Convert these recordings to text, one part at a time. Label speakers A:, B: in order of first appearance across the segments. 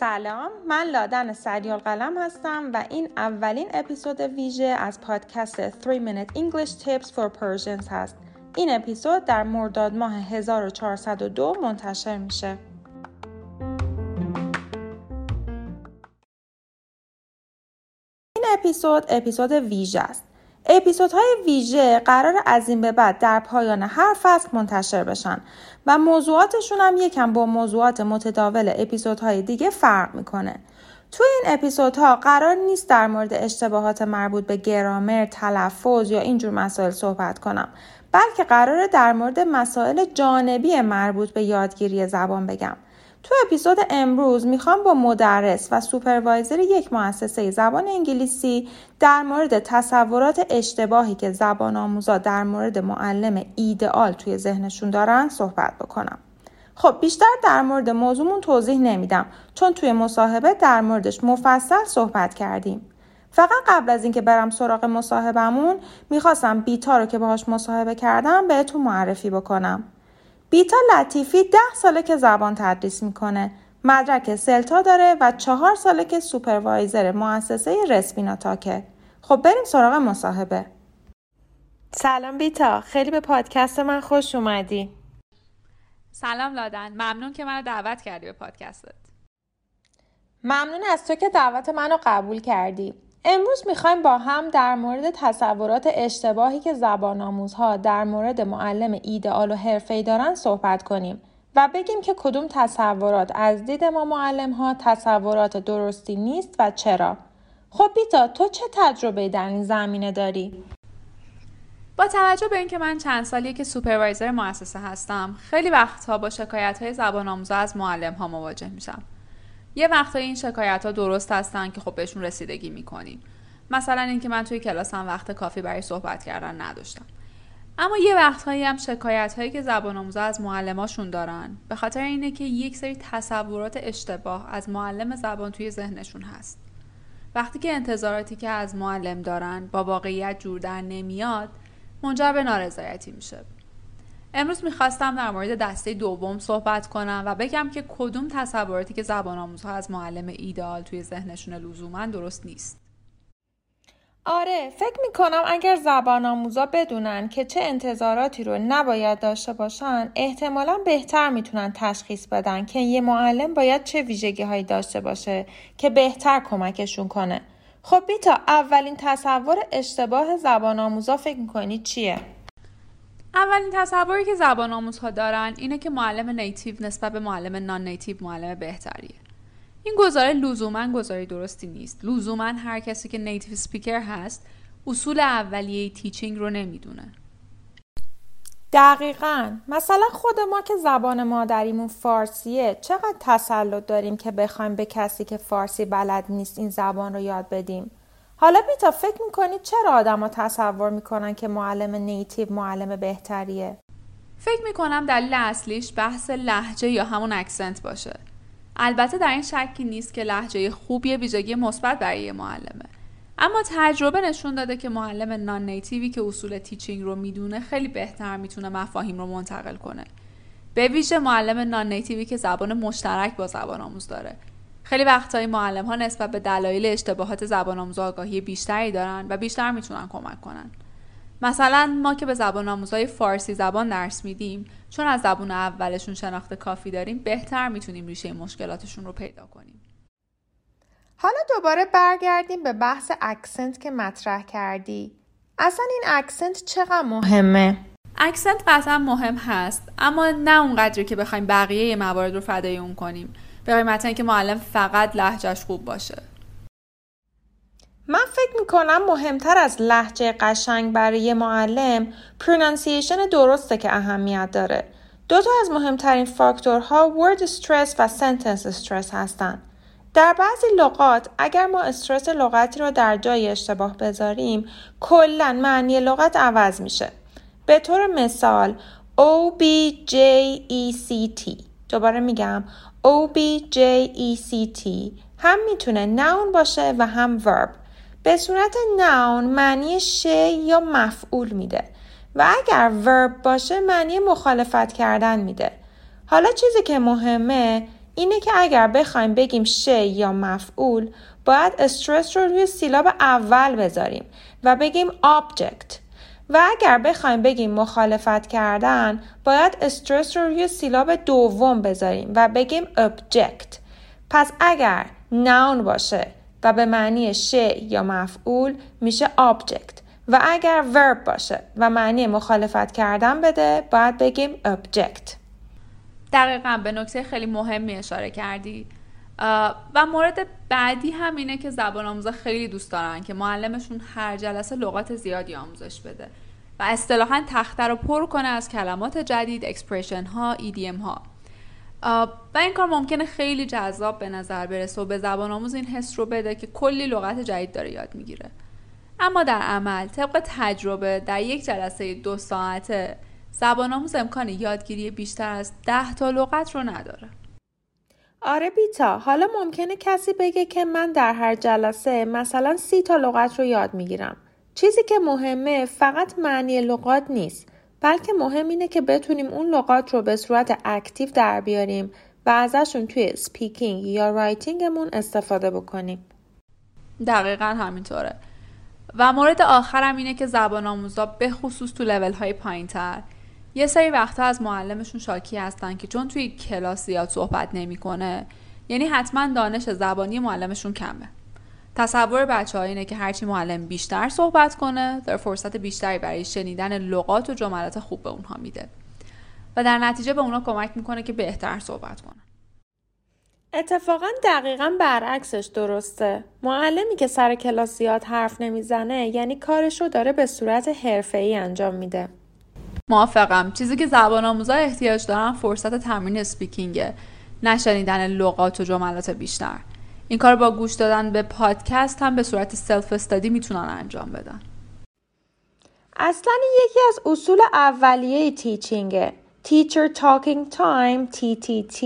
A: سلام من لادن سریال قلم هستم و این اولین اپیزود ویژه از پادکست 3 Minute English Tips for Persians هست. این اپیزود در مرداد ماه 1402 منتشر میشه. این اپیزود اپیزود ویژه است. اپیزودهای ویژه قرار از این به بعد در پایان هر فصل منتشر بشن و موضوعاتشون هم یکم با موضوعات متداول اپیزودهای دیگه فرق می‌کنه. تو این اپیزودها قرار نیست در مورد اشتباهات مربوط به گرامر، تلفظ یا اینجور مسائل صحبت کنم بلکه قراره در مورد مسائل جانبی مربوط به یادگیری زبان بگم. تو اپیزود امروز می‌خوام با مدرس و سوپروایزر یک مؤسسه زبان انگلیسی در مورد تصورات اشتباهی که زبان آموزا در مورد معلم ایدئال توی ذهنشون دارن صحبت بکنم. خب بیشتر در مورد موضوعمون توضیح نمیدم چون توی مصاحبه در موردش مفصل صحبت کردیم. فقط قبل از اینکه برم سراغ مصاحبمون می‌خواستم بیتا رو که باهاش مصاحبه کردم بهتون معرفی بکنم. بیتا لطیفی ده ساله که زبان تدریس می‌کنه. مدرک سلتا داره و چهار ساله که سوپروایزر مؤسسه رسپیناتاکه. خب بریم سراغ مصاحبه. سلام بیتا، خیلی به پادکست من خوش اومدی.
B: سلام لادن، ممنون که منو دعوت کردی به پادکستت.
A: ممنون از تو که دعوت منو قبول کردی. امروز می‌خوایم با هم در مورد تصورات اشتباهی که زبان آموزها در مورد معلم ایدئال و حرفه‌ای دارن صحبت کنیم و بگیم که کدوم تصورات از دید ما معلم ها تصورات درستی نیست و چرا. خب بیتا تو چه تجربه در این زمینه داری؟
B: با توجه به اینکه من چند سالیه که سوپروایزر مؤسسه هستم خیلی وقتها با شکایت های زبان آموزا از معلم ها مواجه میشم یه وقتایی این شکایت ها درست هستن که خب بهشون رسیدگی می‌کنیم. مثلا اینکه من توی کلاسم وقت کافی برای صحبت کردن نداشتم. اما یه وقتهایی هم شکایت هایی که زبان آموزا از معلماشون دارن به خاطر اینه که یک سری تصورات اشتباه از معلم زبان توی ذهنشون هست. وقتی که انتظاراتی که از معلم دارن با واقعیت جور در نمیاد منجر به نارضایتی میشه. امروز می‌خواستم در مورد دسته دوم صحبت کنم و بگم که کدوم تصوراتی که زبان آموزها از معلم ایدئال توی ذهنشون لزوما درست نیست
A: آره فکر می‌کنم اگر زبان آموزا بدونن که چه انتظاراتی رو نباید داشته باشن احتمالا بهتر می‌تونن تشخیص بدن که یه معلم باید چه ویژگی هایی داشته باشه که بهتر کمکشون کنه خب بیتا اولین تصور اشتباه زبان آموزا فکر می‌کنی چیه؟
B: اولین تصوری که زبان آموزها دارن اینه که معلم نیتیو نسبت به معلم نان نیتیو معلم بهتریه. این گزاره لزوما گزاره درستی نیست. لزوما هر کسی که نیتیو سپیکر هست اصول اولیه تیچینگ رو نمی‌دونه.
A: دقیقا. مثلا خود ما که زبان مادریمون فارسیه چقدر تسلط داریم که بخوایم به کسی که فارسی بلد نیست این زبان رو یاد بدیم؟ حالا بیتا فکر می‌کنی چرا آدما تصور می‌کنن که معلم نیتیو معلم بهتریه؟
B: فکر می‌کنم دلیل اصلیش بحث لحجه یا همون اکسنت باشه. البته در این شکی نیست که لحجه خوب یه ویژگی مثبت برای معلمه. اما تجربه نشون داده که معلم نان نیتیوی که اصول تیچینگ رو می‌دونه خیلی بهتر می‌تونه مفاهیم رو منتقل کنه. به ویژه معلم نان نیتیوی که زبان مشترک با زبان آموز داره خیلی وقتایی معلم ها نسبت به دلایل اشتباهات زبان آموز آگاهی بیشتری دارن و بیشتر می‌تونن کمک کنن. مثلا ما که به زبان آموزهای فارسی زبان درس میدیم چون از زبان اولشون شناخت کافی داریم بهتر می‌تونیم ریشه مشکلاتشون رو پیدا کنیم.
A: حالا دوباره برگردیم به بحث accent که مطرح کردی. اصلا این accent چقدر مهمه؟
B: accent قطعا مهم هست اما نه اونقدری که بخوایم بقیه موارد رو فدای اون کنیم. به قیمت اینکه معلم فقط لحجهش خوب باشه
A: من فکر می‌کنم مهمتر از لحجه قشنگ برای یه معلم پرونانسیشن درسته که اهمیت داره. دو تا از مهمترین فاکتورها word stress و sentence stress هستن. در بعضی لغات اگر ما استرس لغتی رو در جای اشتباه بذاریم کلا معنی لغت عوض میشه. به طور مثال O B J E C T دوباره میگم. OBJECT هم می‌تونه ناون باشه و هم ورب به صورت ناون معنی شی یا مفعول میده. و اگر ورب باشه معنی مخالفت کردن میده. حالا چیزی که مهمه اینه که اگر بخوایم بگیم شه یا مفعول باید استرس رو روی سیلاب اول بذاریم و بگیم object. و اگر بخوایم بگیم مخالفت کردن باید استرس رو روی سیلاب دوم بذاریم و بگیم object. پس اگر noun باشه و به معنی شه یا مفعول میشه object. و اگر verb باشه و معنی مخالفت کردن بده باید بگیم object.
B: دقیقا به نکته خیلی مهمی اشاره کردی. و مورد بعدی هم اینه که زبان آموزا خیلی دوست دارن که معلمشون هر جلسه لغات زیادی آموزش بده و اصطلاحا تخته رو پر کنه از کلمات جدید expression ها idiom ها و این کار ممکنه خیلی جذاب به نظر برسه و به زبان آموز این حس رو بده که کلی لغت جدید داره یاد می‌گیره. اما در عمل طبق تجربه در یک جلسه دو ساعته زبان آموز امکان یادگیری بیشتر از ده تا لغت رو نداره.
A: آره بیتا حالا ممکنه کسی بگه که من در هر جلسه مثلا سی تا لغت رو یاد می‌گیرم. چیزی که مهمه فقط معنی لغات نیست بلکه مهم اینه که بتونیم اون لغات رو به صورت active در بیاریم و ازشون توی speaking یا writing مون استفاده بکنیم.
B: دقیقا همینطوره. و مورد آخرم اینه که زبان آموزا به خصوص تو لول های پایین تر یه سری وقتا از معلمشون شاکی هستن که چون توی کلاس زیاد صحبت نمی‌کنه یعنی حتما دانش زبانی معلمشون کمه. تصور بچه ها اینه که هرچی معلم بیشتر صحبت کنه در فرصت بیشتری برای شنیدن لغات و جملات خوب به اونها میده. و در نتیجه به اونها کمک می‌کنه که بهتر صحبت کنن.
A: اتفاقا دقیقا برعکسش درسته. معلمی که سر کلاس زیاد حرف نمی‌زنه یعنی کارش رو داره به صورت حرفه‌ای انجام میده.
B: موافقم. چیزی که زبان آموزا احتیاج دارن فرصت تمرین اسپیکینگه نشنیدن لغات و جملات بیشتر. این کار با گوش دادن به پادکست هم به صورت سلف استادی می‌تونن انجام بدن.
A: اصلا یکی از اصول اولیه تیچینگه Teacher Talking Time TTT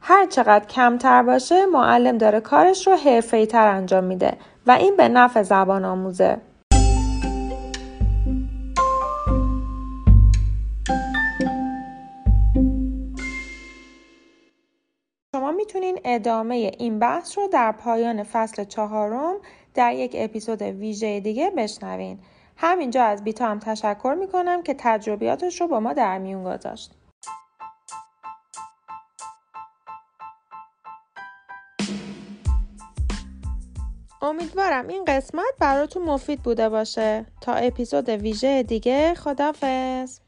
A: هر چقدر کمتر باشه معلم داره کارش رو حرفه‌ای تر انجام میده و این به نفع زبان آموزه. شما می‌تونین ادامه این بحث رو در پایان فصل چهارم در یک اپیزود ویژه دیگه بشنوین. همینجا از بیتا هم تشکر می‌کنم که تجربیاتش رو با ما در میون گذاشت. امیدوارم این قسمت براتون مفید بوده باشه تا اپیزود ویژه دیگه خدافز